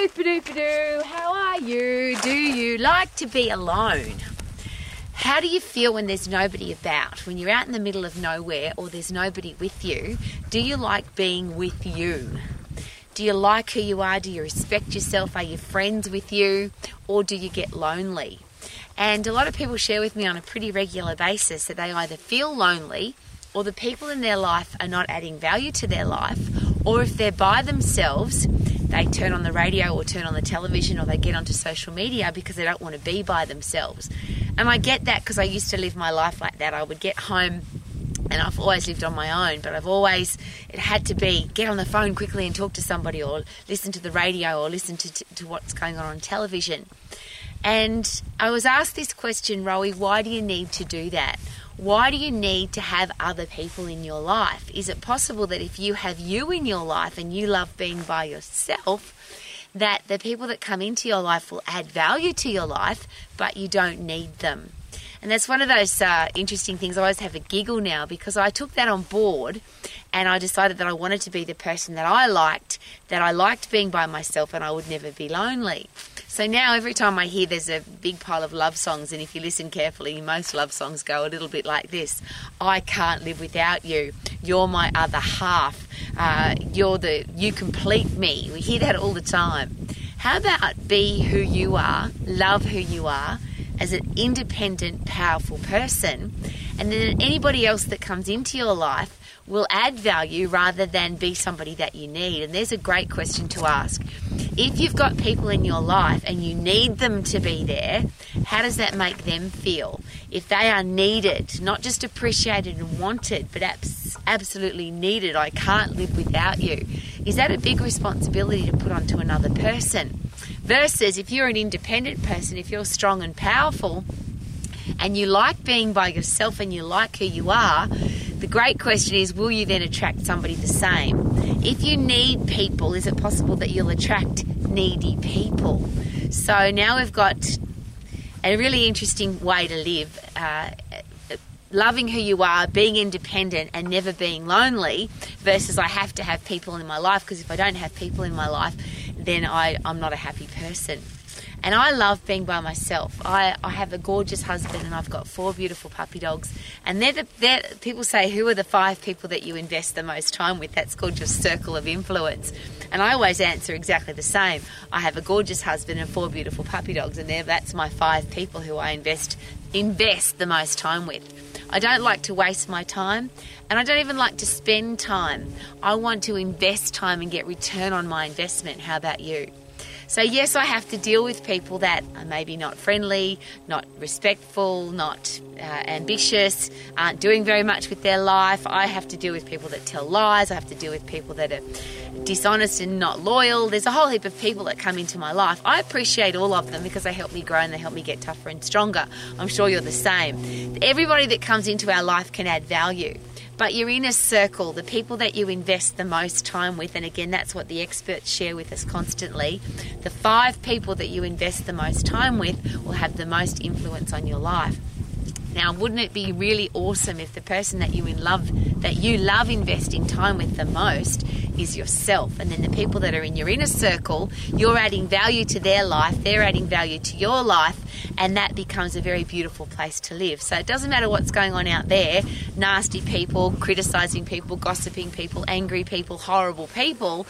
Super duper doo, how are you? Do you like to be alone? How do you feel when there's nobody about? When you're out in the middle of nowhere or there's nobody with you, do you like being with you? Do you like who you are? Do you respect yourself? Are your friends with you? Or do you get lonely? And a lot of people share with me on a pretty regular basis that they either feel lonely or the people in their life are not adding value to their life, or if they're by themselves, they turn on the radio or turn on the television or they get onto social media because they don't want to be by themselves. And I get that because I used to live my life like that. I would get home and I've always lived on my own, but I've always, it had to be get on the phone quickly and talk to somebody or listen to the radio or listen to, to, to what's going on on television. And I was asked this question, Rowie, why do you need to do that? Why do you need to have other people in your life? Is it possible that if you have you in your life and you love being by yourself, that the people that come into your life will add value to your life, but you don't need them? And that's one of those uh, interesting things. I always have a giggle now because I took that on board and I decided that I wanted to be the person that I liked, that I liked being by myself and I would never be lonely. So now every time I hear there's a big pile of love songs, and if you listen carefully, most love songs go a little bit like this I can't live without you. You're my other half. Uh, you're the, you complete me. We hear that all the time. How about be who you are, love who you are as an independent, powerful person, and then anybody else that comes into your life will add value rather than be somebody that you need? And there's a great question to ask. If you've got people in your life and you need them to be there, how does that make them feel? If they are needed, not just appreciated and wanted, but abs- absolutely needed, I can't live without you, is that a big responsibility to put onto another person? Versus if you're an independent person, if you're strong and powerful, and you like being by yourself and you like who you are, the great question is will you then attract somebody the same? If you need people, is it possible that you'll attract needy people? So now we've got a really interesting way to live. Uh, loving who you are, being independent, and never being lonely, versus I have to have people in my life because if I don't have people in my life, then I, I'm not a happy person. And I love being by myself. I, I have a gorgeous husband and I've got four beautiful puppy dogs. And they're the, they're, people say, who are the five people that you invest the most time with? That's called your circle of influence. And I always answer exactly the same. I have a gorgeous husband and four beautiful puppy dogs, and that's my five people who I invest invest the most time with. I don't like to waste my time and I don't even like to spend time. I want to invest time and get return on my investment. How about you? So, yes, I have to deal with people that are maybe not friendly, not respectful, not uh, ambitious, aren't doing very much with their life. I have to deal with people that tell lies. I have to deal with people that are dishonest and not loyal. There's a whole heap of people that come into my life. I appreciate all of them because they help me grow and they help me get tougher and stronger. I'm sure you're the same. Everybody that comes into our life can add value but your inner circle, the people that you invest the most time with, and again, that's what the experts share with us constantly. The five people that you invest the most time with will have the most influence on your life. Now, wouldn't it be really awesome if the person that you in love that you love investing time with the most is yourself, and then the people that are in your inner circle, you're adding value to their life, they're adding value to your life, and that becomes a very beautiful place to live. So it doesn't matter what's going on out there, nasty people, criticizing people, gossiping people, angry people, horrible people.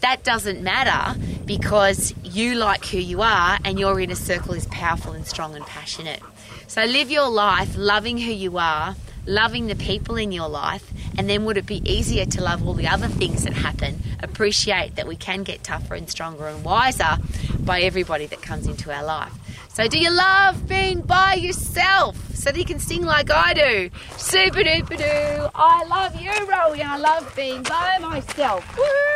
That doesn't matter because you like who you are, and your inner circle is powerful and strong and passionate. So live your life loving who you are, loving the people in your life, and then would it be easier to love all the other things that happen? Appreciate that we can get tougher and stronger and wiser by everybody that comes into our life. So, do you love being by yourself so that you can sing like I do? Super duper doo. I love you, Rowie, and I love being by myself. Woo!